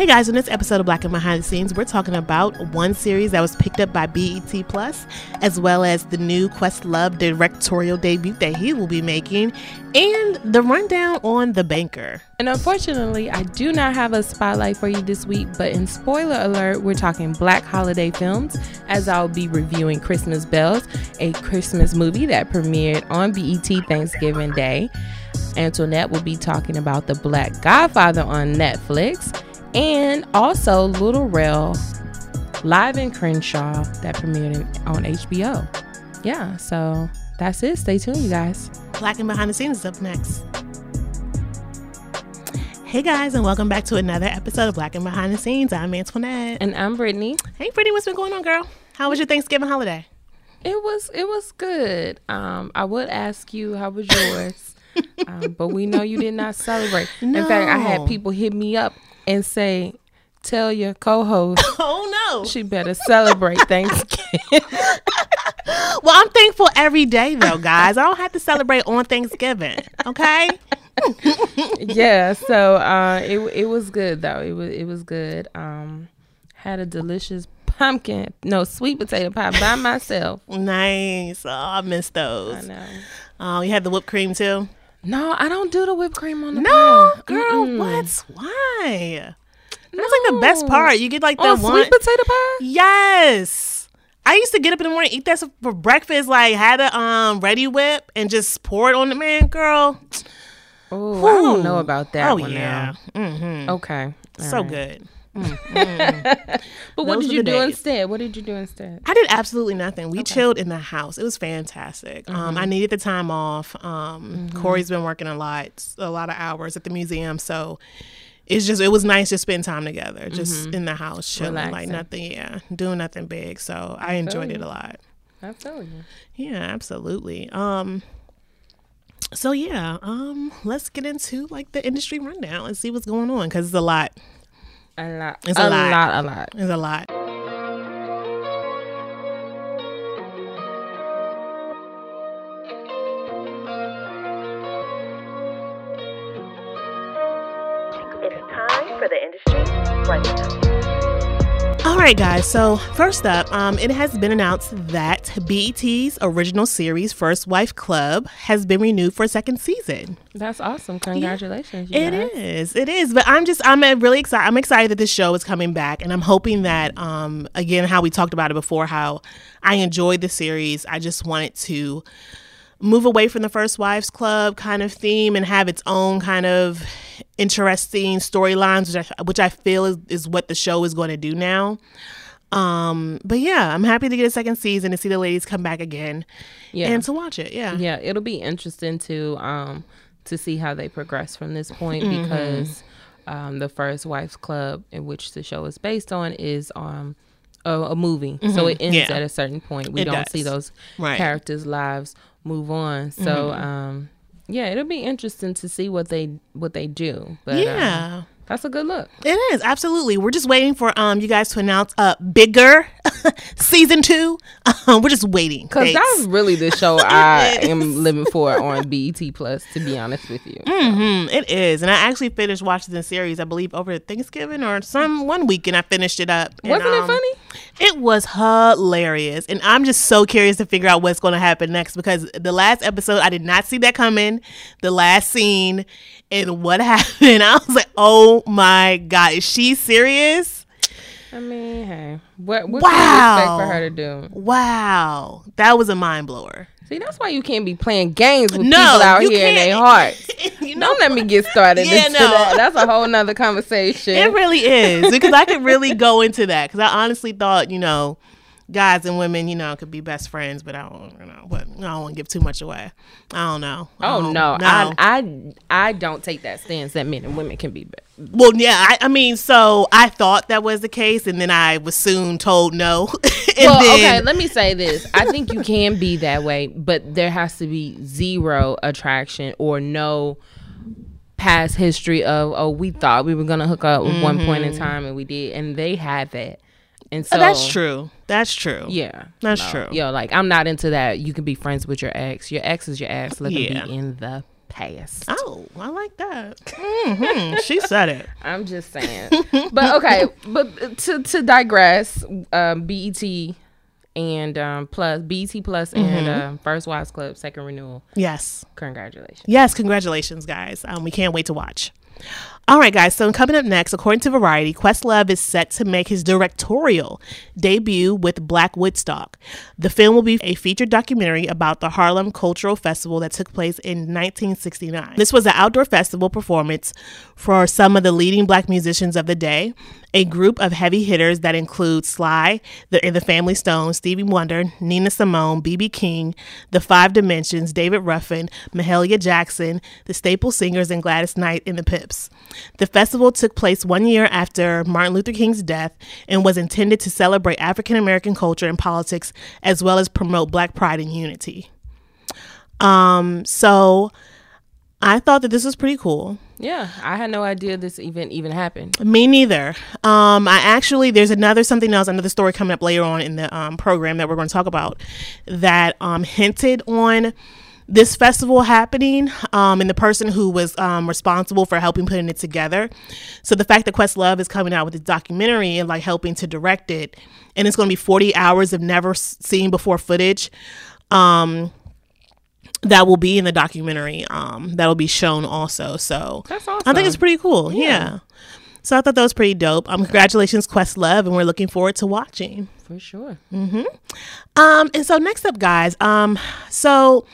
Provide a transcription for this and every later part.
Hey guys, in this episode of Black and Behind the Scenes, we're talking about one series that was picked up by BET Plus, as well as the new Questlove directorial debut that he will be making, and the rundown on The Banker. And unfortunately, I do not have a spotlight for you this week, but in spoiler alert, we're talking black holiday films, as I'll be reviewing Christmas Bells, a Christmas movie that premiered on BET Thanksgiving Day. Antoinette will be talking about The Black Godfather on Netflix and also Lil Rel live in Crenshaw that premiered on HBO. Yeah, so that's it. Stay tuned, you guys. Black and Behind the Scenes is up next. Hey guys, and welcome back to another episode of Black and Behind the Scenes. I'm Antoinette. And I'm Brittany. Hey Brittany, what's been going on, girl? How was your Thanksgiving holiday? It was it was good. Um, I would ask you how was yours, um, but we know you did not celebrate. In fact, I had people hit me up and say, "Tell your co-host Oh no. she better celebrate Thanksgiving." Well, I'm thankful every day though, guys. I don't have to celebrate on Thanksgiving. Okay? yeah, so uh, it it was good though. It was it was good. Um, had a delicious pumpkin, no sweet potato pie by myself. Nice. Oh, I miss those I know. Oh, you had the whipped cream too? No, I don't do the whipped cream on the No, pie. girl, Mm-mm. what? Why? That's like the best part. You get like that on one. sweet potato pie. Yes. I used to get up in the morning, eat that for breakfast, like had a um ready whip and just pour it on the man, girl. Oh, I don't know about that oh yeah, now. hmm Okay. so all right. good. But what Those did you do days. instead? What did you do instead? I did absolutely nothing. We chilled in the house. It was fantastic. Um, I needed the time off. Um, Corey's been working a lot, a lot of hours at the museum, so it's just it was nice to spend time together, just in the house, chilling, like nothing, yeah, doing nothing big. So I enjoyed it a lot. I feel you. Yeah, absolutely. Um, so yeah, um, let's get into like the industry rundown and see what's going on because it's a lot. A lot. It's a a lot. lot. A lot. It's a lot. It's time for the industry rundown. All right, guys. So first up, um, it has been announced that BET's original series, First Wife Club, has been renewed for a second season. That's awesome. Congratulations. you It is. It is. But I'm just I'm really excited. I'm excited that this show is coming back, and I'm hoping that um again how we talked about it before, how I enjoyed the series. I just wanted to move away from the First Wives Club kind of theme and have its own kind of interesting storylines, which I, which I feel is, is what the show is going to do now. Um, but yeah, I'm happy to get a second season to see the ladies come back again Yeah. and to watch it. Yeah. yeah, it'll be interesting to um to see how they progress from this point Mm-hmm. because um the first wife's club in which the show is based on is um a, a movie so it ends Mm-hmm. Yeah. at a certain point we It don't does. see those Right. characters lives move on so um yeah it'll be interesting to see what they what they do but um, Yeah. that's a good look It is absolutely. We're just waiting for um you guys to announce uh bigger season two. Um, we're just waiting. Cause that's really the show I am living for on BET Plus. To be honest with you, mm-hmm. it is, and I actually finished watching the series. I believe over Thanksgiving or some one weekend. I finished it up. Wasn't it um, funny? It was hilarious, and I'm just so curious to figure out what's going to happen next because the last episode I did not see that coming. The last scene and what happened, I was like, "Oh my god, is she serious?" I mean, hey, what what can you Wow. expect for her to do? Wow, that was a mind blower. See, that's why you can't be playing games with No, people out here in can't. their hearts. you know, Don't let me get started Yeah, no. that. That's a whole nother conversation. It really is because I could really go into that because I honestly thought, you know, guys and women, you know, could be best friends, but I don't, you know, but I don't want to give too much away. I don't know. I oh don't- no, I, I I don't take that stance that men and women can be. be- well, yeah, I, I mean, so I thought that was the case, and then I was soon told no. and Well, then, okay, let me say this. I think you can be that way, but there has to be zero attraction or no past history of oh we thought we were gonna hook up at one point in mm-hmm. time and we did and they had that and uh, so Oh, that's true. That's true. yeah That's true. yo like i'm not into that you can be friends with your ex your ex is your ex let Yeah. them be in the passed. Oh, I like that. hmm She said it. I'm just saying. but okay, but to to digress, um, BET and um, plus BET Plus and um, First Wives Club second renewal. Yes. Congratulations. Yes, congratulations, guys. Um, we can't wait to watch. All right, guys. So coming up next, according to Variety, Questlove is set to make his directorial debut with Black Woodstock. The film will be a featured documentary about the Harlem Cultural Festival that took place in 1969. This was an outdoor festival performance for some of the leading black musicians of the day, a group of heavy hitters that include Sly, the, the Family Stone, Stevie Wonder, Nina Simone, B.B. King, The Five Dimensions, David Ruffin, Mahalia Jackson, the Staple Singers, and Gladys Knight in the Pips. The festival took place one year after Martin Luther King's death and was intended to celebrate African American culture and politics as well as promote Black pride and unity. Um, so I thought that this was pretty cool. Yeah, I had no idea this event even happened. Me neither. Um, I actually there's another something else, another story coming up later on in the um, program that we're going to talk about that um, hinted on this festival happening um, and the person who was um, responsible for helping putting it together. So the fact that Questlove is coming out with this documentary and like helping to direct it, and it's going to be 40 hours of never seen before footage. Um, that will be in the documentary. Um, that'll be shown also. So That's I think it's pretty cool. Yeah. So I thought that was pretty dope. Um, congratulations, Questlove, and we're looking forward to watching. For sure. Um, and so next up, guys. Um, so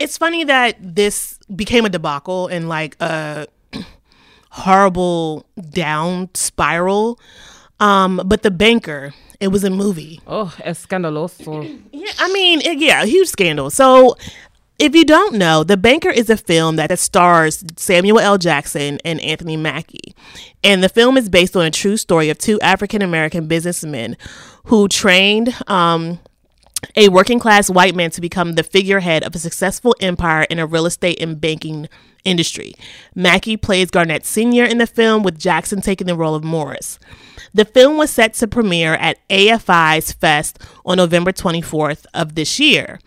it's funny that this became a debacle and like a horrible down spiral. Um, but the banker, it was a movie. Oh, escandaloso. Yeah, I mean, it- yeah, a huge scandal. So, if you don't know, The Banker is a film that stars Samuel L. Jackson and Anthony Mackie. And the film is based on a true story of two African American businessmen who trained um, a working class white man to become the figurehead of a successful empire in a real estate and banking industry. Mackie plays Garrett Sr. in the film, with Jackson taking the role of Morris. The film was set to premiere at AFI's Fest on November 24th of this year.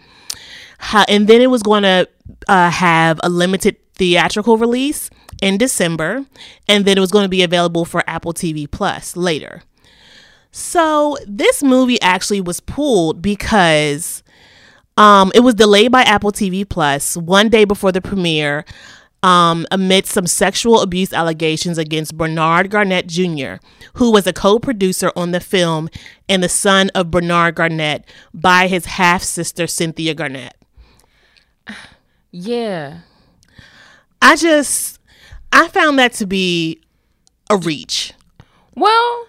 And then it was going to uh, have a limited theatrical release in December, and then it was going to be available for Apple TV Plus later. So this movie actually was pulled because um, it was delayed by Apple TV Plus one day before the premiere um, amid some sexual abuse allegations against Bernard Garrett Jr., who was a co producer on the film and the son of Bernard Garrett by his half sister, Cynthia Garrett. Yeah. I just, I found that to be a reach. Well,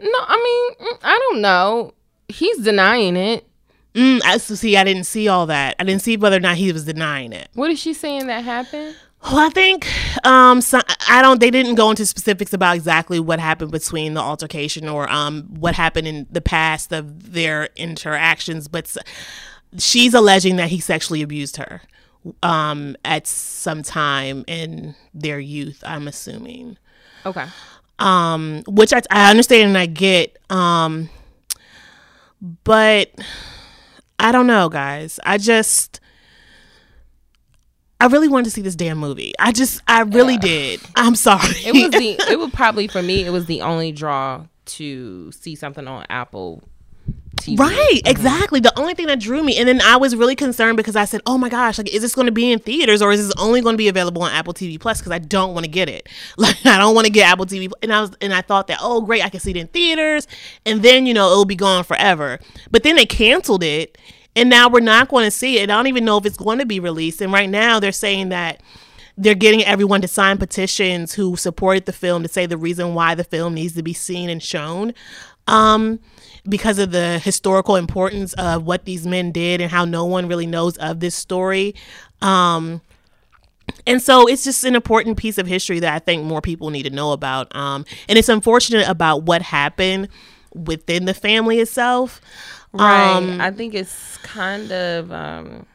no, I mean, mm, I don't know. He's denying it. Mm, I, see, I didn't see all that. I didn't see whether or not he was denying it. What is she saying that happened? Well, I think um, so, I don't. They didn't go into specifics about exactly what happened between the altercation or um, what happened in the past of their interactions, but she's alleging that he sexually abused her um, at some time in their youth. I'm assuming, Okay. Um, which I, I understand and I get, um, but I don't know, guys. I just. I really wanted to see this damn movie. I just, I really did. I'm sorry. It was the. it would probably for me. It was the only draw to see something on Apple. TV. Right, exactly. The only thing that drew me, and then I was really concerned because I said, "Oh my gosh, like, is this going to be in theaters or is this only going to be available on Apple TV Plus?" Because I don't want to get it. Like, I don't want to get Apple TV. And I was, and I thought that, oh great, I can see it in theaters, and then you know it'll be gone forever. But then they canceled it, and now we're not going to see it. I don't even know if it's going to be released. And right now they're saying that they're getting everyone to sign petitions who supported the film to say the reason why the film needs to be seen and shown um, because of the historical importance of what these men did and how no one really knows of this story. Um, and so it's just an important piece of history that I think more people need to know about. Um, and it's unfortunate about what happened within the family itself. Right. Um, I think it's kind of um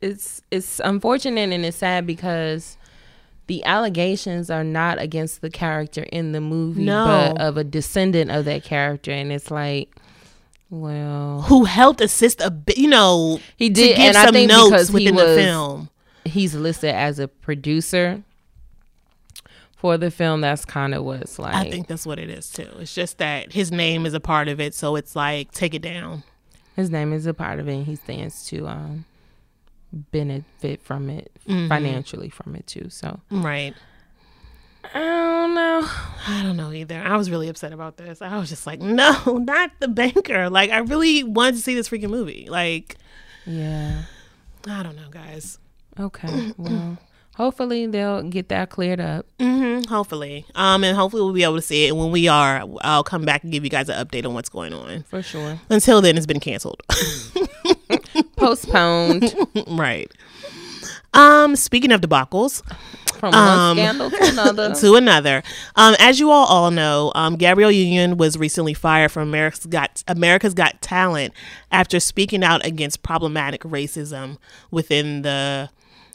it's it's unfortunate and it's sad because the allegations are not against the character in the movie, No. but of a descendant of that character, and it's like, well, who helped assist a bit, you know, He to did, give and I some think notes because he within the was- film. he's listed as a producer for the film. That's kind of what it's like. I think that's what it is too. It's just that his name is a part of it, so it's like take it down. his name is a part of it. and He stands to um benefit from it Mm-hmm. financially from it too. So Right. I don't know. I don't know either. I was really upset about this. I was just like, no, not the banker. Like, I really wanted to see this freaking movie. Like, Yeah. I don't know, guys. Okay. Well, hopefully they'll get that cleared up. hmm hopefully, um, and hopefully we'll be able to see it. And when we are, I'll come back and give you guys an update on what's going on. For sure. Until then, it's been canceled. Postponed right. Um, speaking of debacles, from Um, one scandal to another. to another. Um, as you all all know, um, Gabrielle Union was recently fired from America's Got America's Got Talent after speaking out against problematic racism within the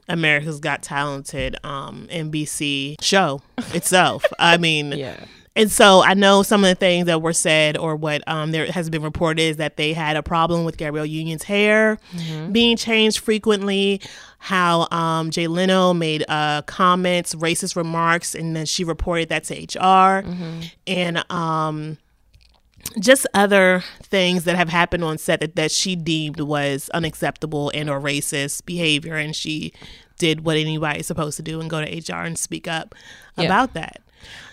America's Got Talented um, NBC show itself. I mean, yeah. And so I know some of the things that were said or what um, there has been reported is that they had a problem with Gabrielle Union's hair being changed frequently. How um, Jay Leno made uh, comments, racist remarks, and then she reported that to HR. And um, just other things that have happened on set that, that she deemed was unacceptable and or racist behavior. And she did what anybody's supposed to do and go to HR and speak up Yeah. about that.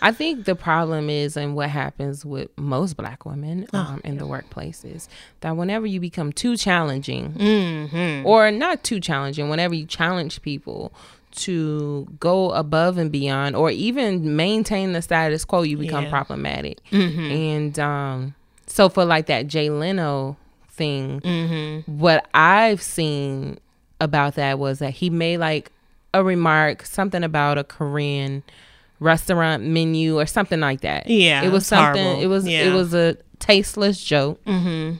I think the problem is, and what happens with most black women Oh, um, in the workplace is that whenever you become too challenging, Mm-hmm. or not too challenging, whenever you challenge people to go above and beyond, or even maintain the status quo, you become Yeah. problematic. Mm-hmm. And um, so, for like that Jay Leno thing, Mm-hmm. what I've seen about that was that he made like a remark, something about a Korean restaurant menu or something like that. Yeah, it was something. horrible. It was Yeah. it was a tasteless joke. Mm-hmm.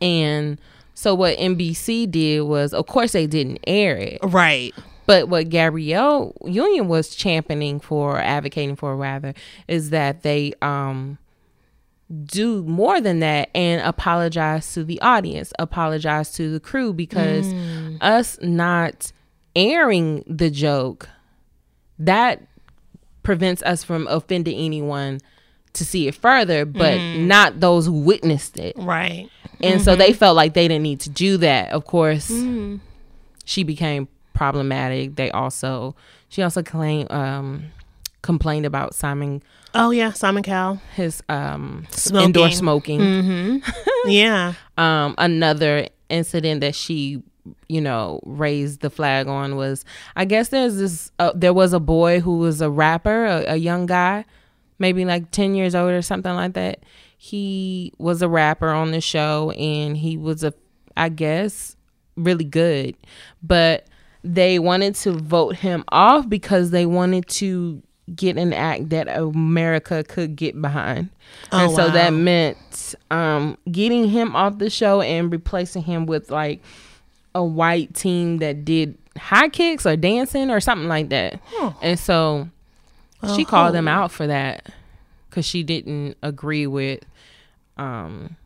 And so what NBC did was, of course, they didn't air it. Right. But what Gabrielle Union was championing for, advocating for rather, is that they um do more than that and apologize to the audience, apologize to the crew because us not airing the joke that prevents us from offending anyone to see it further, but not those who witnessed it. Right. And so they felt like they didn't need to do that. Of course, she became problematic. They also she also claimed um complained about Simon Oh yeah, Simon Cowell. his um Smoking. indoor smoking. Mm-hmm. yeah. Um another incident that she you know raised the flag on was I guess there's this uh, there was a boy who was a rapper, a, a young guy, maybe like 10 years old or something like that. He was a rapper on the show and he was a I guess really good, but they wanted to vote him off because they wanted to get an act that America could get behind. Oh, and so that meant um, getting him off the show and replacing him with like a white team that did high kicks or dancing or something like that. And so she called them out for that because she didn't agree with um,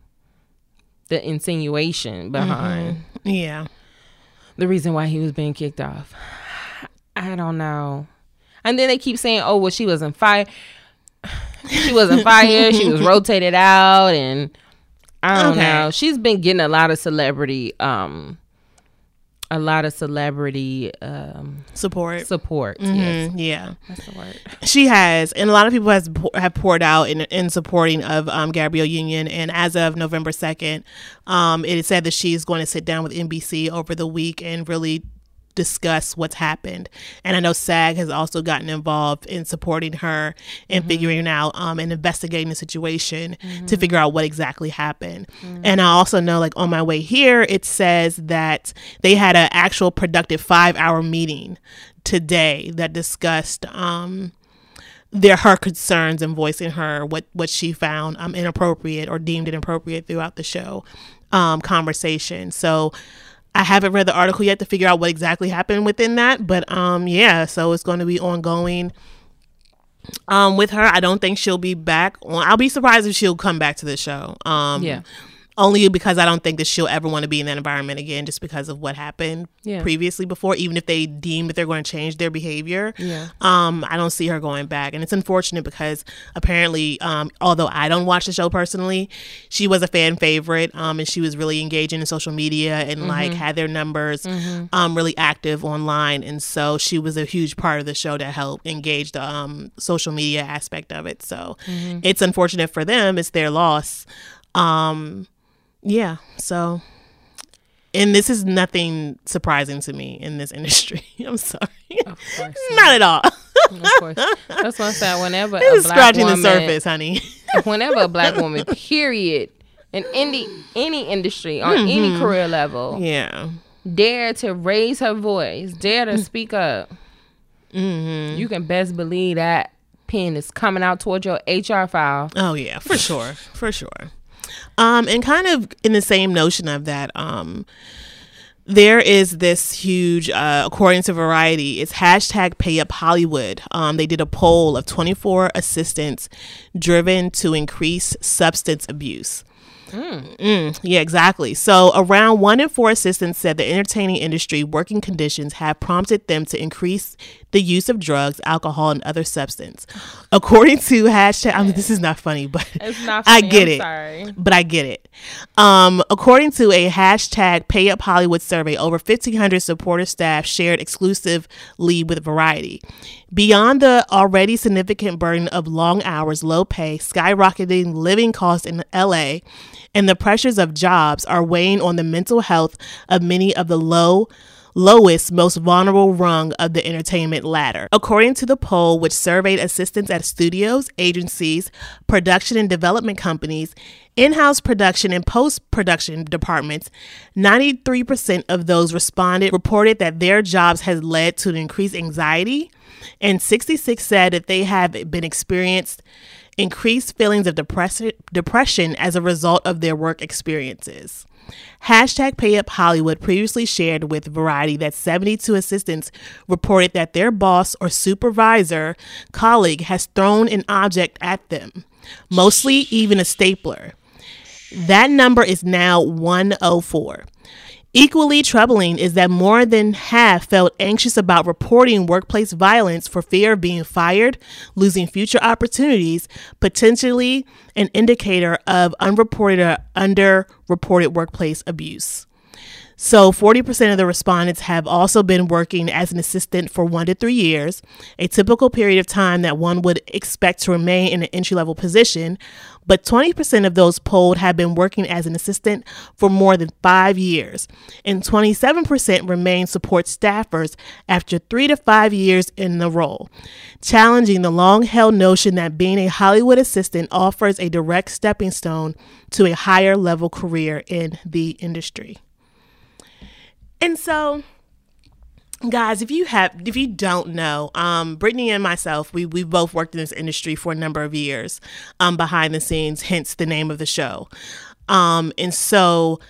the insinuation behind Yeah. the reason why he was being kicked off. I don't know. And then they keep saying, "Oh, well, she wasn't fired. She wasn't fired. she was rotated out." And I don't Okay. know. She's been getting a lot of celebrity, um, a lot of celebrity um Support. support. Yes, Mhm, Yeah. that's the word. She has, and a lot of people has have poured out in in supporting of um, Gabrielle Union. And as of November second, um, it is said that she's going to sit down with NBC over the week and really discuss what's happened. And I know SAG has also gotten involved in supporting her and figuring out um, and investigating the situation to figure out what exactly happened. And I also know, like on my way here, it says that they had an actual productive five hour meeting today that discussed. Um, their her concerns and voicing her what what she found um inappropriate or deemed inappropriate throughout the show um conversation so i haven't read the article yet to figure out what exactly happened within that but um yeah so it's going to be ongoing um with her i don't think she'll be back i'll be surprised if she'll come back to the show um Yeah. Only because I don't think that she'll ever want to be in that environment again, just because of what happened Yeah. previously before. Even if they deem that they're going to change their behavior, Yeah. um, I don't see her going back, and it's unfortunate because apparently, um, although I don't watch the show personally, she was a fan favorite, um, and she was really engaging in social media and like had their numbers um, really active online, and so she was a huge part of the show that helped engage the um, social media aspect of it. So it's unfortunate for them; it's their loss. Um, yeah, so. And this is nothing surprising to me in this industry. I'm sorry. Of course. Not at all. Of course. That's what I said. Whenever a It's black scratching woman, the surface, honey. whenever a black woman, period, in any any industry on any career level, yeah. dare to raise her voice, dare to speak up, Mm-hmm. you can best believe that pen is coming out towards your HR file. Oh yeah, for sure, for sure. Um, and kind of in the same notion of that, um, there is this huge, uh, according to Variety, it's hashtag Pay Up Hollywood. Um, they did a poll of 24 assistants driven to increase substance abuse. Mm, yeah, exactly. So, around one in four assistants said the entertaining industry working conditions have prompted them to increase the use of drugs, alcohol, and other substance. According to hashtag, I mean, this is not funny, but It's not. I get I'm it. Sorry. but I get it. Um, according to a hashtag Pay Up Hollywood survey, over 1,500 supporter staff shared exclusively with Variety. Beyond the already significant burden of long hours, low pay, skyrocketing living costs in LA, and the pressures of jobs are weighing on the mental health of many of the low lowest, most vulnerable rung of the entertainment ladder. According to the poll, which surveyed assistants at studios, agencies, production and development companies, in house production and post production departments, 93% of those responded reported that their jobs has led to an increased anxiety, and 66 said that they have been experienced increased feelings of depress- depression as a result of their work experiences. Hashtag Pay Up Hollywood previously shared with Variety that 72 assistants reported that their boss or supervisor colleague has thrown an object at them, mostly even a stapler. That number is now 104. Equally troubling is that more than half felt anxious about reporting workplace violence for fear of being fired, losing future opportunities, potentially an indicator of unreported or underreported workplace abuse. So, 40% of the respondents have also been working as an assistant for one to three years, a typical period of time that one would expect to remain in an entry level position. But 20% of those polled have been working as an assistant for more than five years, and 27% remain support staffers after three to five years in the role, challenging the long held notion that being a Hollywood assistant offers a direct stepping stone to a higher level career in the industry. And so, guys, if you have, if you don't know, um, Brittany and myself, we we both worked in this industry for a number of years, um, behind the scenes. Hence the name of the show. Um, and so,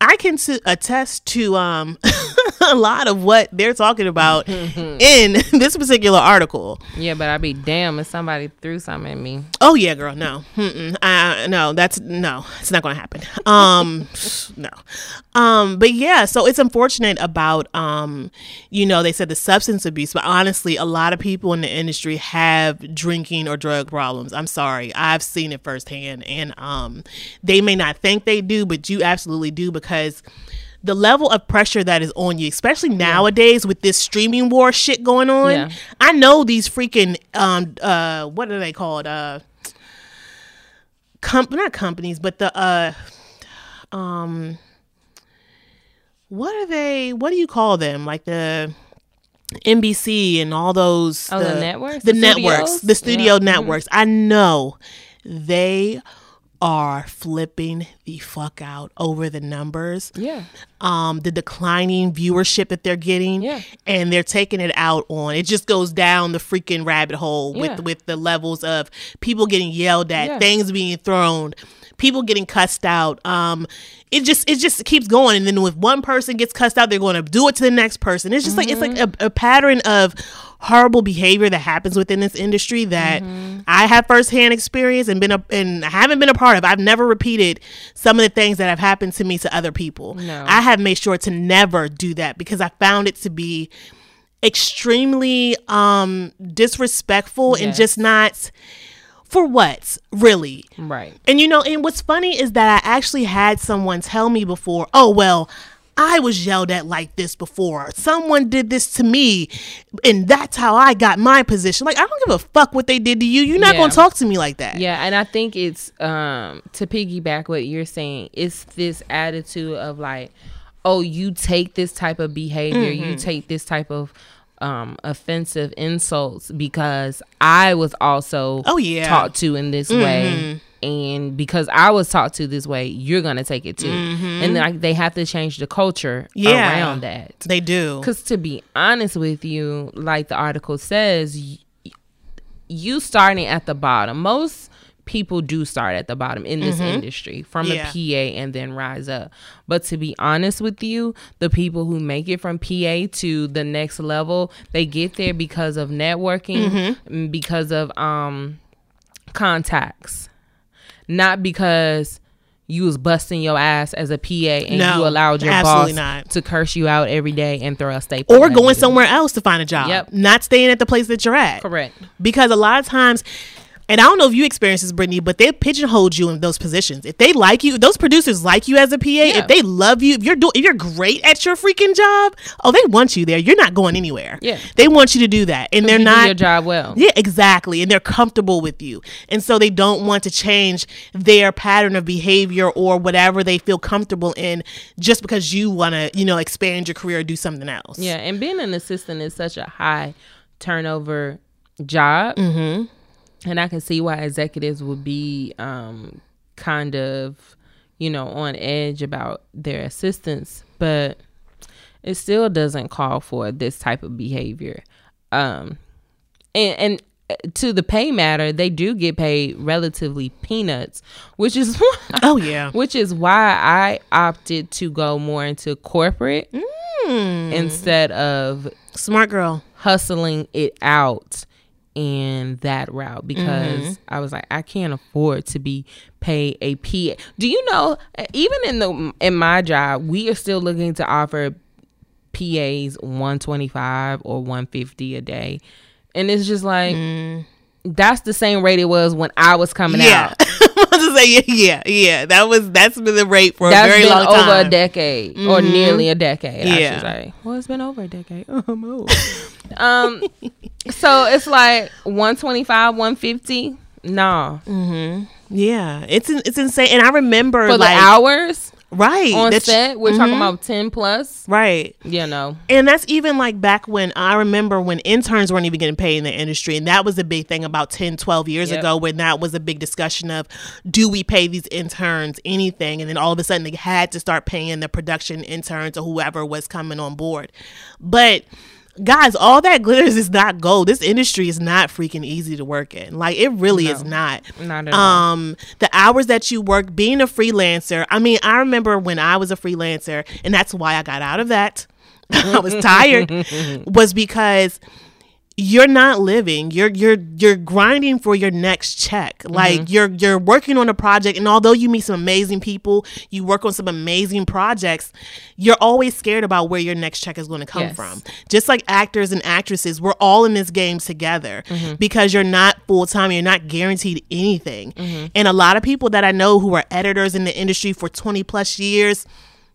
I can s- attest to um a lot of what they're talking about in this particular article. Yeah, but I'd be damn if somebody threw something at me. Oh yeah, girl. No. Uh, no, that's no. It's not going to happen. Um, no. Um, but yeah, so it's unfortunate about um, you know, they said the substance abuse, but honestly, a lot of people in the industry have drinking or drug problems. I'm sorry, I've seen it firsthand, and um, they may not think they do, but you absolutely do because the level of pressure that is on you, especially nowadays with this streaming war shit going on. Yeah. I know these freaking um uh what are they called? Uh com- not companies, but the uh um what are they what do you call them? Like the NBC and all those Oh, the networks? the, The networks, the studio Yeah. Mm-hmm. networks. I know they are flipping the fuck out over the numbers Yeah. um the declining viewership that they're getting Yeah. and they're taking it out on it just goes down the freaking rabbit hole Yeah. with with the levels of people getting yelled at Yeah. things being thrown people getting cussed out um it just it just keeps going. And then if one person gets cussed out they're going to do it to the next person. It's just like it's like a, a pattern of horrible behavior that happens within this industry that i have firsthand experience and been a and haven't been a part of. I've never repeated some of the things that have happened to me to other people. No. i have made sure to never do that because i found it to be extremely um disrespectful and just not for what really Right. and you know, and what's funny is that I actually had someone tell me before, oh, well, I was yelled at like this before. Someone did this to me, and that's how I got my position. Like, I don't give a fuck what they did to you. You're not Yeah. going to talk to me like that. Yeah, and I think it's um to piggyback what you're saying, it's this attitude of like, oh, you take this type of behavior, Mm-hmm. you take this type of um offensive insults because I was also Oh, yeah. Mm-hmm. taught to in this way. And because I was taught to this way, you're gonna take it too, and like they have to change the culture Mm-hmm. Yeah. around that. They do. Because to be honest with you, like the article says, you starting at the bottom. Most people do start at the bottom in this industry from Mm-hmm. Yeah. a PA and then rise up. But to be honest with you, the people who make it from PA to the next level, they get there because of networking, Mm-hmm. because of um contacts, not because. You was busting your ass as a PA and No, you allowed your boss not. to curse you out every day and throw a staple. Or going somewhere else to find a job. Yep. Not staying at the place that you're at. Correct. because a lot of times and I don't know if you experience this, Brittany, but they pigeonhole you in those positions. If they like you, those producers like you as a PA, if they love you, if you're doing, if you're great at your freaking job, oh, they want you there. You're not going anywhere. Yeah. they want you to do that, and they're not your job well. yeah, exactly. And they're comfortable with you. And so they don't want to change their pattern of behavior or whatever they feel comfortable in just because you want to, you know, expand your career or do something else. Yeah, and being an assistant is such a high turnover job. Mm-hmm. And I can see why executives would be um, kind of, you know, on edge about their assistants, but it still doesn't call for this type of behavior. Um, and, and uh, to the pay matter, they do get paid relatively peanuts, which is Oh, yeah. which is why I opted to go more into corporate Mm. instead of Smart girl. hustling it out in that route because Mm-hmm. I was like I can't afford to be paid a PA. Do you know even in the in my job we are still looking to offer PAs 125 or 150 a day. And it's just like that's the same rate it was when I was coming Mm. Yeah. out. I to say, yeah, yeah, yeah. That was that's been the rate for That's a very long over time. Mm-hmm. a decade or nearly a decade. I Yeah. should say. Well, it's been over a decade. Old. um, so it's like 125, 150. No, Yeah, it's it's insane. And I remember for like the hours right on that's- set, we're talking mhm, about 10 plus. right. You know, And that's even like back when I remember when interns weren't even getting paid in the industry. And that was a big thing about 10, 12 years Yep. ago when that was a big discussion of do we pay these interns anything? And then all of a sudden they had to start paying the production interns or whoever was coming on board. But guys, all that glitters is not gold. This industry is not freaking easy to work in. Like it really is not. not at all. Um, the hours that you work, being a freelancer. I mean, I remember when I was a freelancer, and that's why I got out of that. I was tired, was because you're not living. You're you're you're grinding for your next check. Mm-hmm. Like you're you're working on a project, and although you meet some amazing people, you work on some amazing projects. You're always scared about where your next check is going to come Yes. from. Just like actors and actresses, we're all in this game together mm-hmm. because you're not full time. You're not guaranteed anything. Mm-hmm. And a lot of people that I know who are editors in the industry for 20 plus years,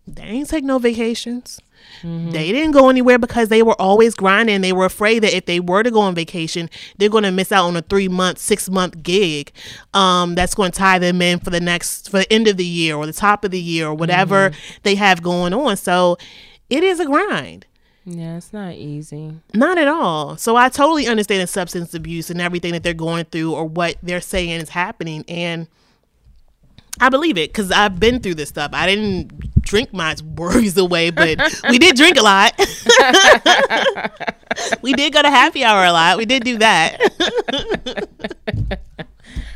they ain't take no vacations. They didn't go anywhere because they were always grinding. They were afraid that if they were to go on vacation, they're going to miss out on a three month, six month gig um, that's going to tie them in for the next, for the end of the year or the top of the year or whatever they have going on. So it is a grind. yeah, it's not easy. Not at all. So I totally understand the substance abuse and everything that they're going through or what they're saying is happening. And I believe it because I've been through this stuff. I didn't drink my worries away, but we did drink a lot. we did go to happy hour a lot. We did do that.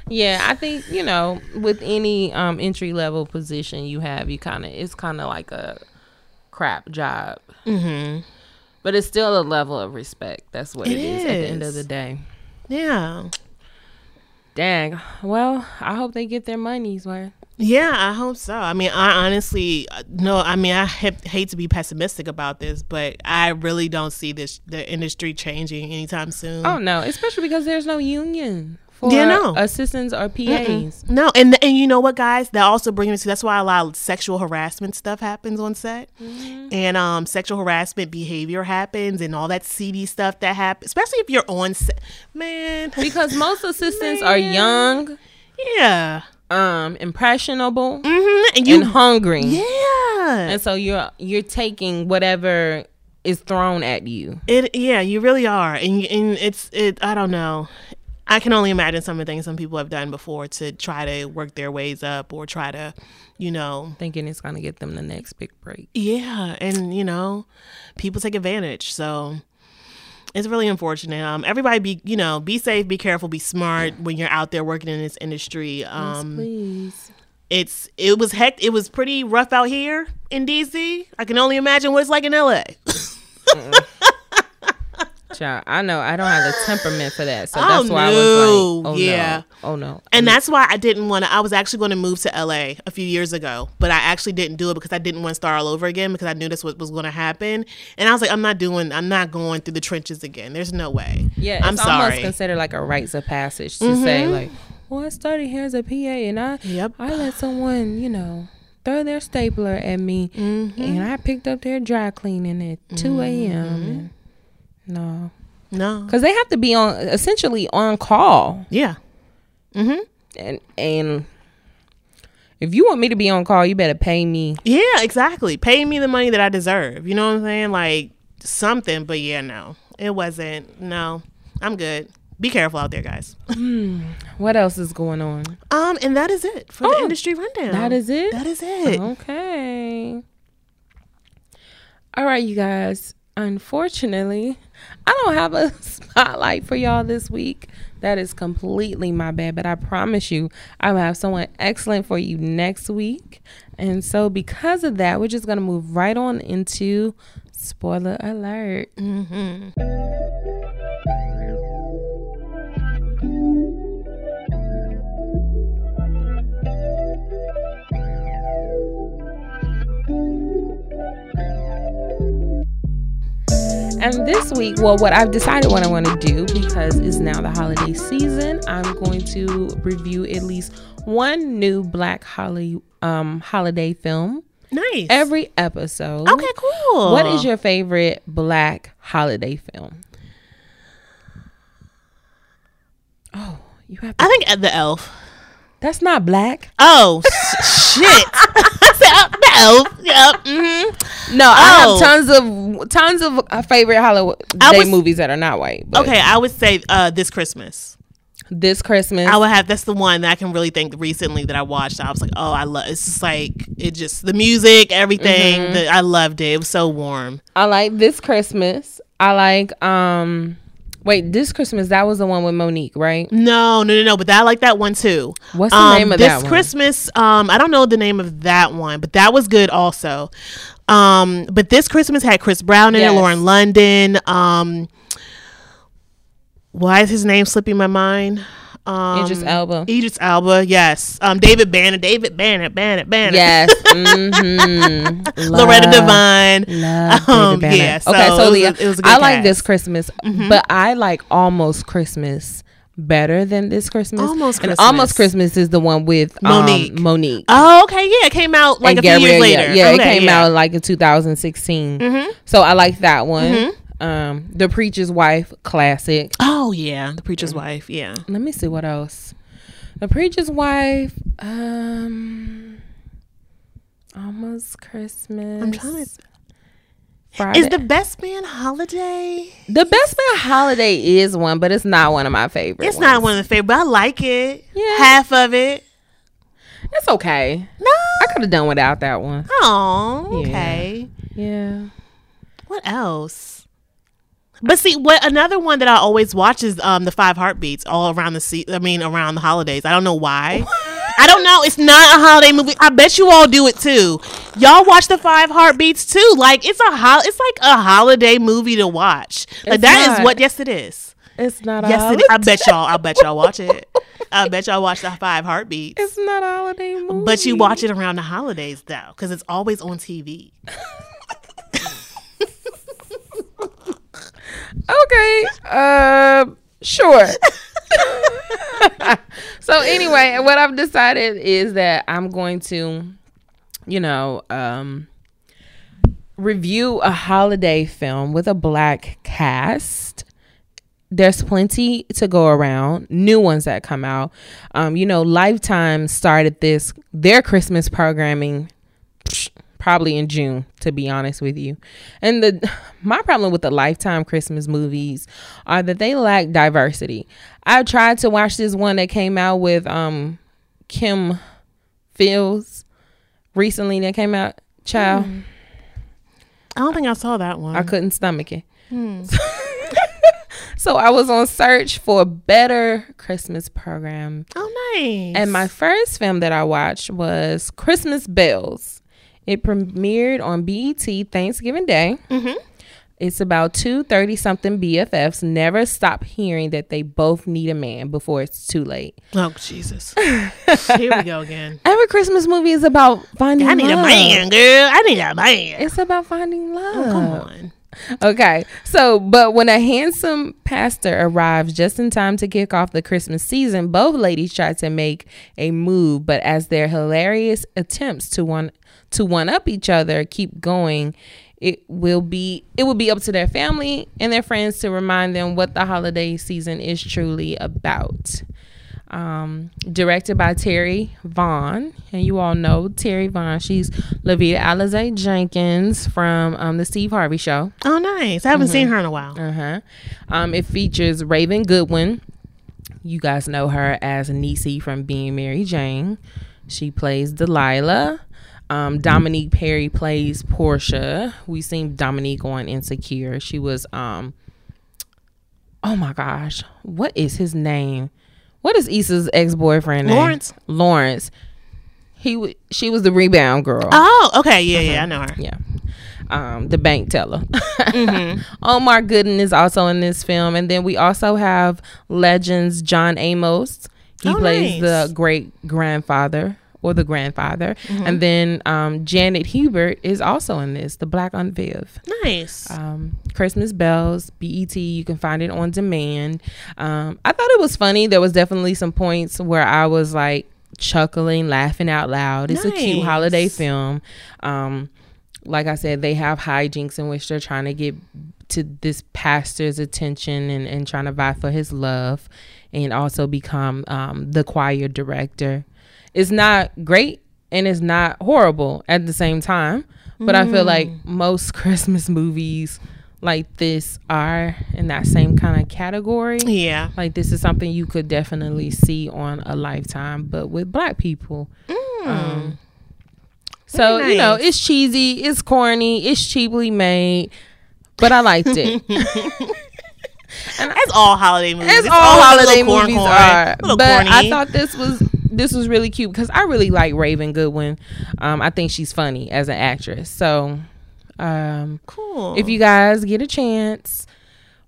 Yeah, I think you know with any um, entry level position you have, you kind of it's kind of like a crap job. Mm-hmm. But it's still a level of respect. That's what It it is. at the end of the day. Yeah. Dang. Well, I hope they get their monies worth. Yeah, I hope so. I mean, I honestly uh, no. I mean, I ha- hate to be pessimistic about this, but I really don't see this the industry changing anytime soon. Oh no, especially because there's no union for Yeah, no. assistants or PAs. No, and and you know what, guys? That also brings me to that's why a lot of sexual harassment stuff happens on set, and um, sexual harassment behavior happens, and all that seedy stuff that happens, especially if you're on set. Man, Because most assistants are young, yeah, um, impressionable, hmm and you, and hungry. yeah, And so you're you're taking whatever is thrown at you. It yeah, you really are, and and it's it. I don't know. I can only imagine some of the things some people have done before to try to work their ways up or try to, you know, Thinking it's gonna get them the next big break. yeah, and you know, people take advantage. So it's really unfortunate. Um, everybody be you know be safe, be careful, be smart when you're out there working in this industry. Um, Please. it's it was heck, it was pretty rough out here in DC. I can only imagine what it's like in LA. Child, I know I don't have the temperament for that, so Oh, that's why I was like, "Oh Yeah. no, oh no." And that's why I didn't want to. I was actually going to move to LA a few years ago, but I actually didn't do it because I didn't want to start all over again because I knew this what was going to happen. And I was like, I'm not doing. I'm not going through the trenches again. There's no way. yeah, it's I'm almost sorry. Mm-hmm. considered like a rites of passage to say like, "Well, I started here as a PA, and I Yep. I let someone, you know." Throw their stapler at me, Mm-hmm. and I picked up their dry cleaning at two a.m. and- No, no. because they have to be on essentially on call, Yeah. Mm-hmm. and and if you want me to be on call, you better pay me. Yeah. Exactly. Pay me the money that I deserve. You know what I'm saying? Like something. But yeah, no, it wasn't. No, I'm good. Be careful out there, guys. What else is going on? Um, and that is it for the Oh, industry rundown. that is it? That is it. Okay. All right, you guys. Unfortunately, I don't have a spotlight for y'all this week. That is completely my bad, but I promise you, I will have someone excellent for you next week. And so, because of that, we're just going to move right on into spoiler alert. Mm-hmm. And this week, well, what I've decided what I want to do because it's now the holiday season, I'm going to review at least one new Black Holly um, holiday film Nice. every episode. okay. Cool. What is your favorite Black holiday film? Oh, you have. To, I think the elf. that's not black. Oh shit! I said, uh, the elf. Yep. hmm No, I Oh. have tons of tons of uh, favorite holiday I movies that are not white. but Okay, I would say uh, this Christmas. this Christmas. I would have. That's the one that I can really think recently that I watched. I was like, oh, I love. It's just like it just the music, everything. Mm-hmm. The, I loved it. It was so warm. I like this Christmas. I like um wait, this Christmas that was the one with Mo'Nique, right? No, no, no, no. But I like that one too. What's the Um, name of this that? This Christmas? Um, I don't know the name of that one, but that was good also. Um, but this Christmas had Chris Brown in Yes. it, Lauren London. Um, why is his name slipping my mind? Um, Idris Elba. Idris Elba, yes. Um, David Banner, David Banner, Banner, Banner. Yes. Mm-hmm. Loretta Devine. Love Um, David Banner. yeah, so okay, it so was a- Leah, it was a good I like cast. this Christmas, but I like almost Christmas better than this Christmas. Almost Christmas. And almost Christmas is the one with Mo'Nique. Um, Mo'Nique. Oh, okay, yeah, it came out like and a few years later. Yeah, yeah Okay, it came yeah. Mm-hmm. out like in 2016. So I like that one. Um, The Preacher's Wife, classic. Oh yeah, the preacher's wife. Yeah. Let me see what else. The Preacher's Wife. Um, almost Christmas. I'm trying to. Friday. Is the best man holiday? the Best Man Holiday is one, but it's not one of my favorites. It's not one of the favorite, but I like it. Yeah. Half of it. It's okay. No. I could have done without that one. Oh, Yeah. okay. Yeah. What else? But see, what another one that I always watch is um the Five Heartbeats all around the se- I mean around the holidays. I don't know why. I don't know. It's not a holiday movie. I bet you all do it too. Y'all watch the Five Heartbeats too. Like it's a ho- It's like a holiday movie to watch. Like It's that is not. what. Yes, it is. It's not a Yes, it holiday. is. I bet y'all. I bet y'all watch it. I bet y'all watch the Five Heartbeats. It's not a holiday movie. But you watch it around the holidays though, because it's always on TV. Okay. Uh, sure. so anyway, what I've decided is that I'm going to, you know, um, review a holiday film with a black cast. There's plenty to go around, new ones that come out. Um, you know, Lifetime started this their Christmas programming probably in June, to be honest with you. And the my problem with the Lifetime Christmas movies are that they lack diversity. I tried to watch this one that came out with um Kim Fields recently that came out. Child, I don't think I saw that one. I couldn't stomach it. so I was on search for a better Christmas program oh, nice. and my first film that I watched was Christmas Bells. It premiered on BET Thanksgiving Day. Mhm. It's about two 30 something BFFs never stop hearing that they both need a man before it's too late. oh Jesus, here we go again. Every Christmas movie is about finding I need a man, girl. I need a man. It's about finding love. Come on. Okay. So, but when a handsome pastor arrives just in time to kick off the Christmas season, both ladies try to make a move, but as their hilarious attempts to one to one up each other keep going, it will be it will be up to their family and their friends to remind them what the holiday season is truly about. Um, directed by Terri Vaughn, and you all know Terri Vaughn. She's Lovita Alizé Jenkins from um, the Steve Harvey Show. Oh, nice. I haven't seen her in a while. Uh huh. Um, it features Raven Goodwin. You guys know her as Niecy from Being Mary Jane. She plays Delilah. Um, Dominique Perry plays Portia. We seen Dominique on Insecure. She was um. Oh my gosh, what is his name? What is Issa's ex boyfriend name? Lawrence? Lawrence. He w- she was the rebound girl. Oh, okay. Yeah, yeah. I know her. Yeah. Um, the bank teller. Omar Gooding is also in this film. And then we also have legends John Amos. He Oh, plays nice. the great grandfather or the grandfather. And then um, Janet Hubert is also in this, the Black Aunt Viv. Nice. Um, Christmas Bells, BET, you can find it on demand. Um, I thought it was funny. There was definitely some points where I was like chuckling, laughing out loud. It's a cute holiday film. Um, like I said, they have hijinks in which they're trying to get to this pastor's attention and, and trying to vie for his love and also become um, the choir director. It's not great and it's not horrible at the same time. But I feel like most Christmas movies like this are in that same kind of category. yeah. Like this is something you could definitely see on a lifetime, but with black people. Um, so Very you know, it's cheesy, it's corny, it's cheaply made, but I liked it. and That's all holiday movies. All always holiday movies corn, are, but I thought this was this was really cute because I really like Raven Goodwin. Um, I think she's funny as an actress. So, um, cool. if you guys get a chance,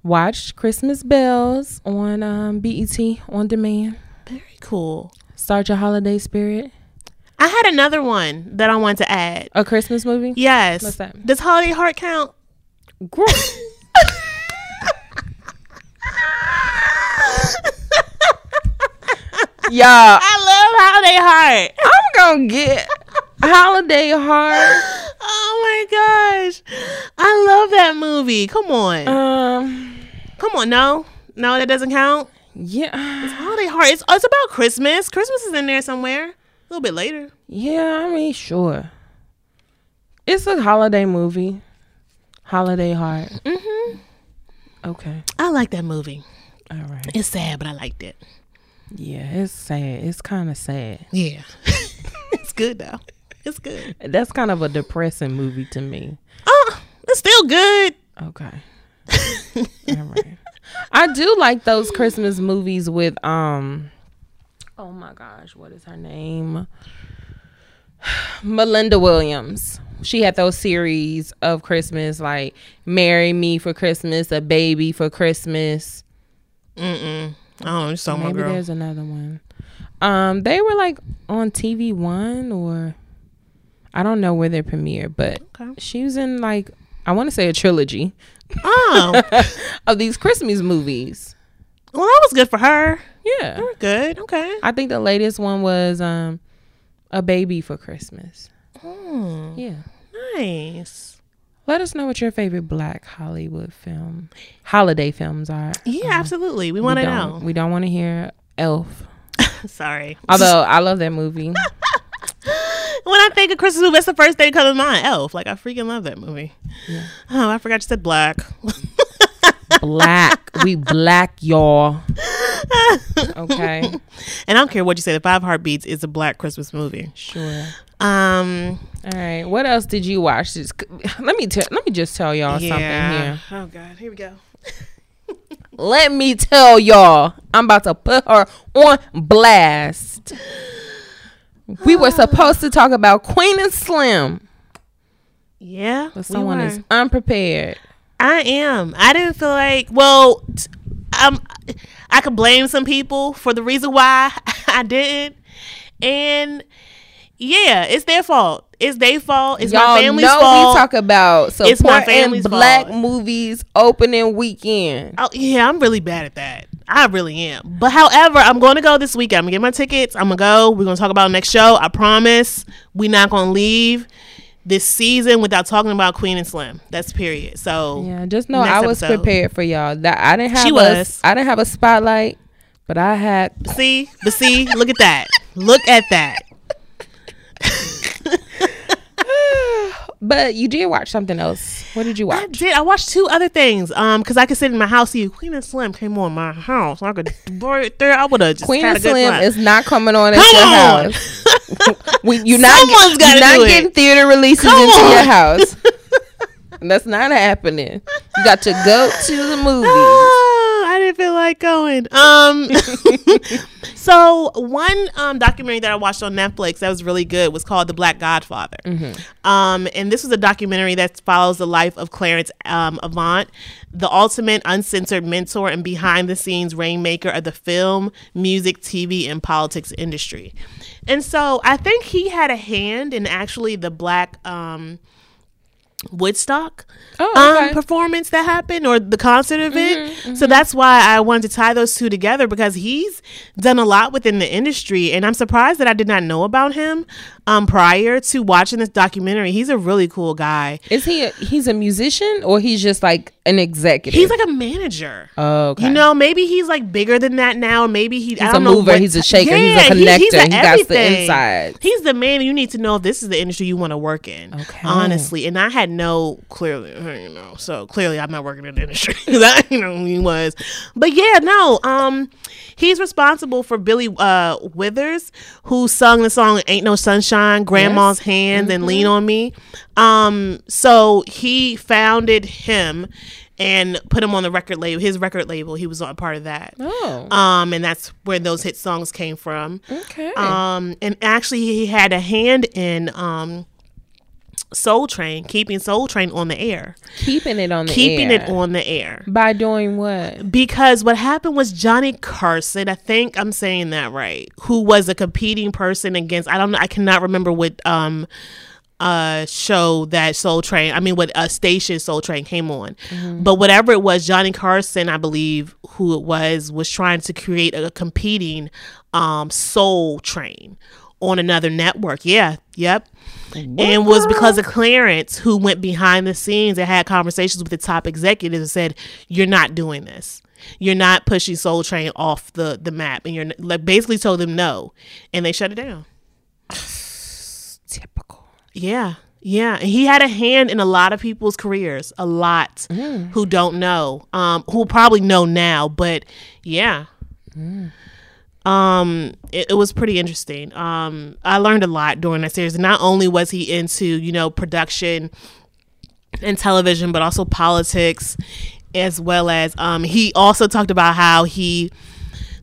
watch Christmas Bells on um, BET on demand. very cool. Start your holiday spirit. I had another one that I wanted to add. A Christmas movie. Yes. What's that? Does Holiday Heart count? Girl. Y'all, I love Holiday Heart. I'm gonna get Holiday Heart. Oh my gosh. I love that movie. Come on. Um, Come on. No. No, that doesn't count. yeah, Holiday Heart. It's, it's about Christmas. Christmas is in there somewhere. A little bit later. yeah. I mean, sure. It's a holiday movie. Holiday Heart. Mm-hmm. Okay. I like that movie. All right. It's sad, but I liked it. Yeah, it's sad. It's kind of sad. Yeah. it's good though. It's good. That's kind of a depressing movie to me. Oh, it's still good. Okay. All right. I do like those Christmas movies with um oh my gosh, what is her name? Melinda Williams. She had those series of Christmas like Marry Me for Christmas, A Baby for Christmas. Mm-mm. I don't know. Just talking Maybe girl. there's another one. Um they were like on TV 1 or I don't know where they premiered, but Okay. she was in like I want to say a trilogy Oh, of these Christmas movies. well, that was good for her. Yeah. We're good. Okay. I think the latest one was um a baby for Christmas. Hmm. Yeah. Nice. Let us know what your favorite black Hollywood film holiday films are. Yeah, absolutely. We want to know. We don't want to hear Elf. Sorry. Although I love that movie. when I think of Christmas movie, that's the first thing that comes to mind. Elf. Like I freaking love that movie. Oh, I forgot you said black. black. We black y'all. Okay. And I don't care what you say. The Five Heartbeats is a black Christmas movie. Sure. Um. All right. What else did you watch? Just, let me tell let me just tell y'all something here. Oh God. Here we go. Let me tell y'all, I'm about to put her on blast. We were supposed to talk about Queen and Slim, Yeah. but we someone were. is unprepared. I am. I didn't feel like. Well, t- um, I could blame some people for the reason why I didn't, and yeah, it's their fault. It's their fault. It's y'all my family's know fault. we talk about It's my family's black fault. movies opening weekend. Oh, yeah, I'm really bad at that. I really am. But however, I'm going to go this weekend. I'm gonna get my tickets. I'm gonna go. We're gonna talk about next show. I promise. We're not gonna leave this season without talking about Queen and Slim. That's period. So Yeah, just know I was episode. prepared for y'all. That I didn't have. She a, was. I didn't have a spotlight, but I had. see, but see, look at that. Look at that. But you did watch something else. What did you watch? I did. I watched two other things. Um, because I could sit in my house. See, Queen and Slim came on my house. I could there. I would have just Queen and Slim is not coming on at Come your on. house. we, you're not, Someone's get, gotta you're not do it. getting theater releases Come into on. your house. That's not happening. You got to go to the movies. Didn't feel like going. Um, so one um documentary that I watched on Netflix that was really good was called The Black Godfather. Um, and this was a documentary that follows the life of Clarence um, Avant, the ultimate uncensored mentor and behind the scenes rainmaker of the film, music, TV, and politics industry. And so I think he had a hand in actually the black um Woodstock Oh, um, performance that happened or the concert event. Mm-hmm, So that's why I wanted to tie those two together because he's done a lot within the industry, and I'm surprised that I did not know about him um, prior to watching this documentary. He's a really cool guy. Is he? A, he's a musician or he's just like an executive? He's like a manager. oh, okay. You know, maybe he's like bigger than that now. Maybe he, I He's don't a know mover, what he's a shaker, he's a he- connector, a he got the inside. He's the man. You need to know if this is the industry you want to work in. Okay. Honestly, and I had no clearly, you know, so clearly I'm not working in the industry. I, you know, who he was, but yeah, no. Um, he's responsible for Billy uh Withers, who sung the song "Ain't No Sunshine," "Grandma's Hands," and Mm-hmm. "Lean on Me." Um, so he founded him and put him on the record label. His record label. He was on part of that. Oh, Um, and that's where those hit songs came from. okay. Um, and actually, he had a hand in um, Soul Train, keeping Soul Train on the air, keeping it on the keeping air. it on the air. by doing what? Because what happened was Johnny Carson, I think I'm saying that right, who was a competing person against I don't know, I cannot remember what um uh show that Soul Train, I mean what uh, station Soul Train came on. But whatever it was, Johnny Carson, I believe who it was, was trying to create a competing um Soul Train on another network. Yeah, yep. And was because of Clarence who went behind the scenes and had conversations with the top executives and said, "You're not doing this. You're not pushing Soul Train off the the map." And you're like basically told them no, and they shut it down. Typical. Yeah. Yeah, and he had a hand in a lot of people's careers, a lot who don't know, um, who probably know now, but yeah, um, it, it was pretty interesting. Um, I learned a lot during that series. Not only was he into you know production and television, but also politics as well as um, he also talked about how he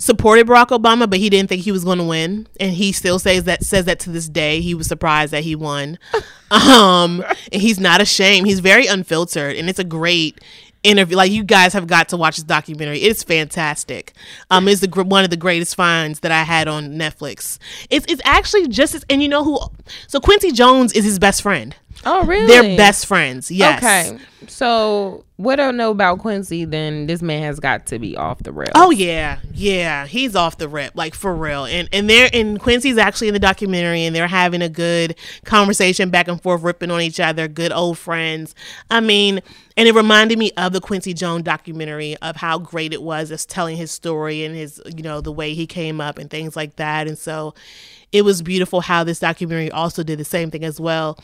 supported Barack Obama, but he didn't think he was going to win, and he still says that says that to this day. He was surprised that he won, um, and he's not ashamed. He's very unfiltered, and it's a great interview. Like you guys have got to watch this documentary. It's fantastic. Um, it's the gr- one of the greatest finds that I had on Netflix. It's it's actually just as, and you know who? So Quincy Jones is his best friend. Oh, really? They're best friends. Yes. Okay. So, what I know about Quincy, then this man has got to be off the rails. Oh yeah, yeah, he's off the rip, like for real. And and they're and Quincy's actually in the documentary, and they're having a good conversation back and forth, ripping on each other, good old friends. I mean, and it reminded me of the Quincy Jones documentary of how great it was, just telling his story and his, you know, the way he came up and things like that. And so, it was beautiful how this documentary also did the same thing as well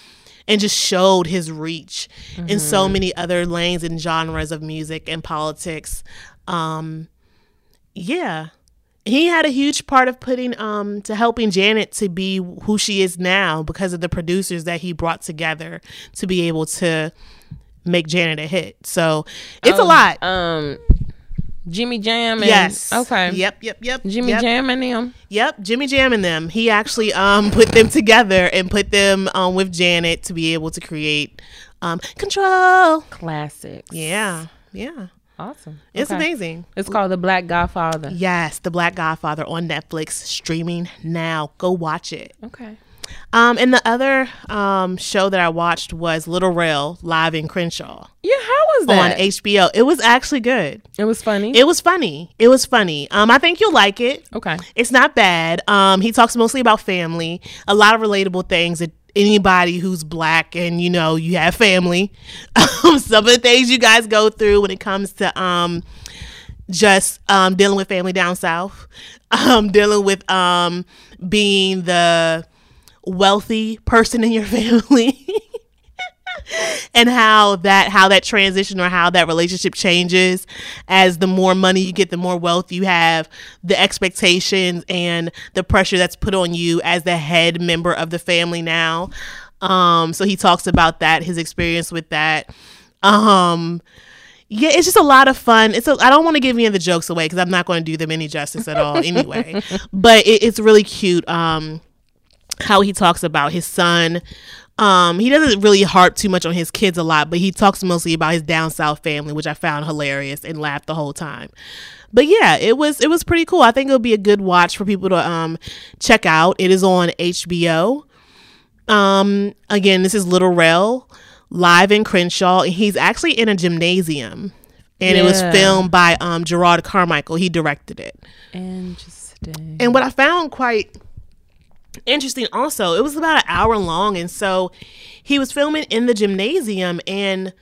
and just showed his reach in so many other lanes and genres of music and politics. Um, yeah. He had a huge part of putting um to helping Janet to be who she is now because of the producers that he brought together to be able to make Janet a hit. So it's a lot. Um, Jimmy Jam. And, yes. Okay. Yep. Yep. Yep. Jimmy yep. Jam and them. Yep, Jimmy Jam and them. He actually um put them together and put them um with Janet to be able to create um control. Classics. Yeah, yeah, Awesome. it's Okay. amazing. It's called The Black Godfather. Yes, The Black Godfather on Netflix streaming now. Go watch it. Okay. Um, and the other um show that I watched was Lil Rel live in Crenshaw Yeah. Was on? HBO. It was actually good. it was funny. It was funny. It was funny. Um, I think you'll like it. okay. It's not bad. Um, he talks mostly about family, a lot of relatable things that anybody who's black and you know you have family. Um, some of the things you guys go through when it comes to um just um dealing with family down south, um dealing with um being the wealthy person in your family. and how that how that transition or how that relationship changes as the more money you get the more wealth you have the expectations and the pressure that's put on you as the head member of the family now um so he talks about that his experience with that um yeah, it's just a lot of fun. It's a, I don't want to give any of the jokes away because I'm not going to do them any justice at all anyway. but it, it's really cute. Um, how he talks about his son. Um, he doesn't really harp too much on his kids a lot, but he talks mostly about his down south family, which I found hilarious and laughed the whole time. But yeah, it was it was pretty cool. I think it'll be a good watch for people to um check out. It is on HBO. Um, again, this is Lil Rel live in Crenshaw, and he's actually in a gymnasium, and it was filmed by um Jerrod Carmichael. He directed it. Interesting. And what I found quite interesting also, it was about an hour long. And so he was filming in the gymnasium and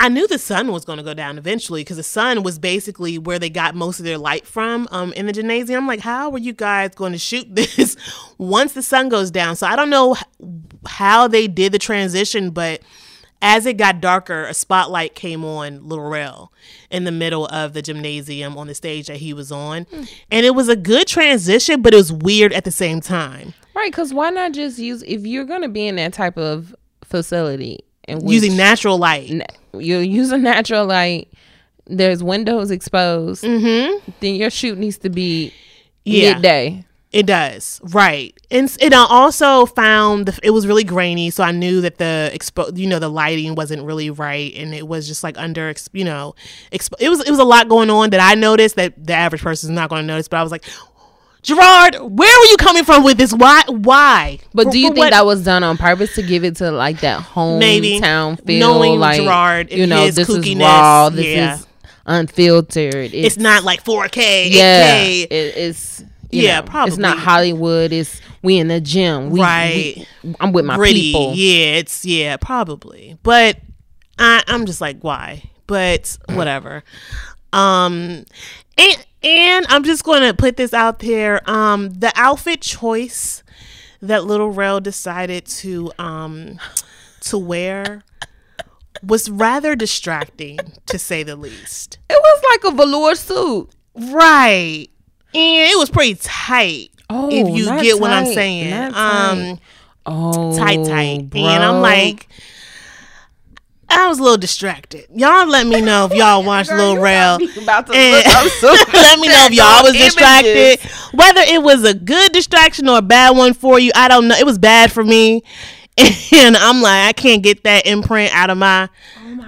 I knew the sun was going to go down eventually because the sun was basically where they got most of their light from um, in the gymnasium. I'm like, how are you guys going to shoot this once the sun goes down? So I don't know how they did the transition, but as it got darker, a spotlight came on Lil Rel in the middle of the gymnasium on the stage that he was on. And it was a good transition, but it was weird at the same time. Right, because why not just use if you're gonna be in that type of facility and Using natural light. you're using natural light. There's windows exposed. Mm-hmm. Then your shoot needs to be Yeah. midday. It does, right? And it also found the, it was really grainy, so I knew that the expo, you know, the lighting wasn't really right, and it was just like under, you know, expo- it was it was a lot going on that I noticed that the average person is not going to notice. But I was like, Jerrod, where were you coming from with this? Why? Why? But For- do you think what- that was done on purpose to give it to like that hometown feel? Knowing like Jerrod you know, his this is raw. This yeah. is unfiltered. it's not like 4K, 8K? Yeah, it, it's you Yeah, know, It's not. Hollywood. It's we in the gym. We, Right. we- I'm with my gritty. people. Yeah, it's yeah, probably. But I, I'm just like, why? But whatever. Um, and and I'm just gonna put this out there. Um, the outfit choice that Lil Rel decided to um to wear was rather distracting, to say the least. It was like a velour suit. Right. And it was pretty tight. Oh, if you get what I'm tight, saying. not Um tight. Oh, tight, tight. bro. And I'm like, I was a little distracted. Y'all let me know if y'all watched Lil Rel. About to And look up some let me know if y'all was images. distracted. Whether it was a good distraction or a bad one for you, I don't know. It was bad for me. And I'm like, I can't get that imprint out of my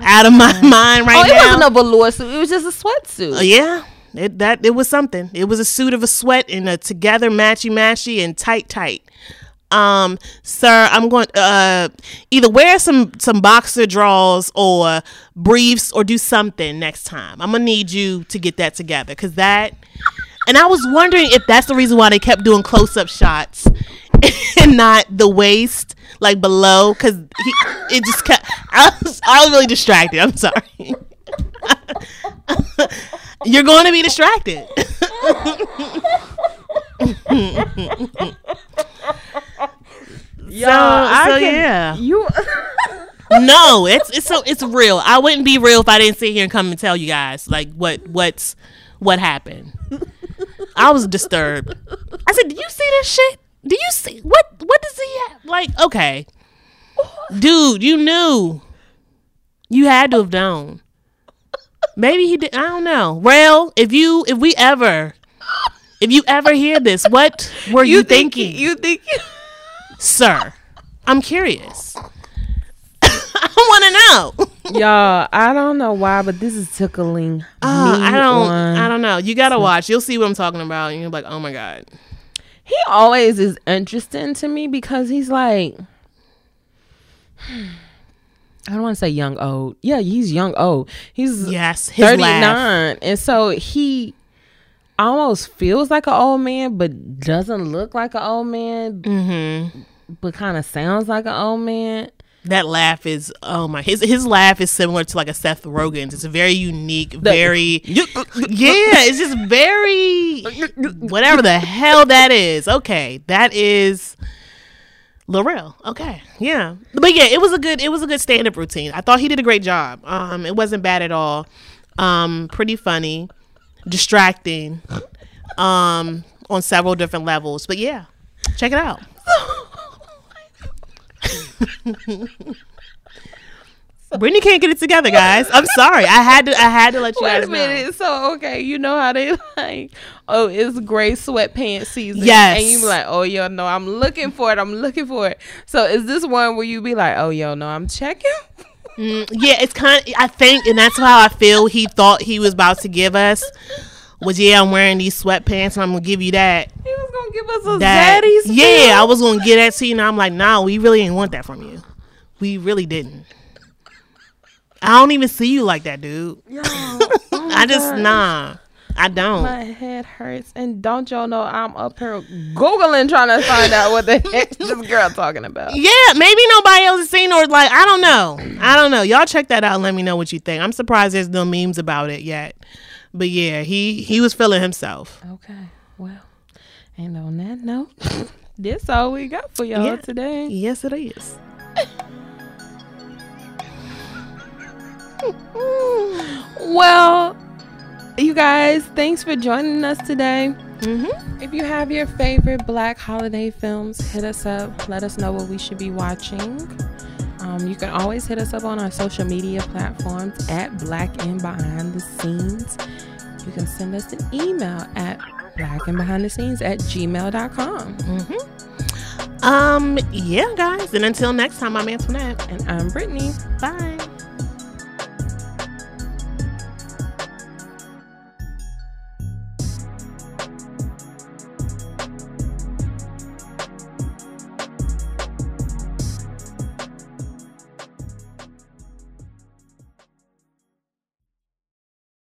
out of my mind Oh, right it now. It wasn't a velour suit. It was just a sweatsuit. Uh, yeah, it that it was something. It was a suit of a sweat and a together matchy matchy and tight tight. Um, sir, I'm going uh either wear some some boxer draws or briefs or do something next time. I'm gonna need you to get that together because that. And I was wondering if that's the reason why they kept doing close up shots and not the waist like below because it just kept. I was I was really distracted. I'm sorry. You're going to be distracted. Yo, So- I so, can, yeah. You. no, it's it's so it's real. I wouldn't be real if I didn't sit here and come and tell you guys like what what's what happened. I was disturbed. I said, "Do you see this shit? Do you see what what does he have? Like, okay, dude, you knew. You had to have known. Maybe he did. I don't know. Rel, if you if we ever if you ever hear this, what were you, think thinking, You think? Sir? I'm curious. I want to know. Y'all, I don't know why, but this is tickling Uh, me I don't. on- I don't know. You gotta watch. You'll see what I'm talking about. And you're like, oh my god. he always is interesting to me because he's like I don't want to say young old. Yeah, he's young old. He's Yes, 39 and so he almost feels like an old man but doesn't look like an old man Mm-hmm. But kind of sounds like an old man. That laugh is oh my. His his laugh is similar to like a Seth Rogen's. It's a very unique, very yeah. It's just very whatever the hell that is. Okay, that is. Laurel. Okay. Yeah. But yeah, it was a good it was a good stand up routine. I thought he did a great job. Um it wasn't bad at all. Um pretty funny, distracting. Um on several different levels. But yeah. Check it out. Brittany can't get it together, guys. I'm sorry. I had to I had to let you Wait guys a know. minute. So okay, you know how they like, oh, it's gray sweatpants season. Yes. And you be like, oh yo, no, I'm looking for it. I'm looking for it. So is this one where you be like, oh yo, no, I'm checking? Mm, yeah, it's kind of, I think, and that's how I feel he thought he was about to give us was, yeah, I'm wearing these sweatpants and I'm going to give you that. Gonna give us a that zaddy's. yeah, I was going to get that to you. And I'm like, nah, we really didn't want that from you. We really didn't. I don't even see you like that, dude. Yo, oh I just, nah, I don't. my head hurts, and don't y'all know I'm up here googling trying to find out what the heck this girl talking about. Yeah, maybe nobody else has seen or like I don't know. I don't know. Y'all check that out and let me know what you think. I'm surprised there's no memes about it yet. But yeah, he he was feeling himself. Okay, and on that note, that's all we got for y'all Yeah. today. Yes, it is. Well, you guys, thanks for joining us today. Mm-hmm. If you have your favorite Black holiday films, hit us up. Let us know what we should be watching. Um, you can always hit us up on our social media platforms at Black and Behind the Scenes. You can send us an email at black and behind the scenes at gmail.com. Um, yeah, guys. And until next time, I'm Antoinette. And I'm Brittany. Bye.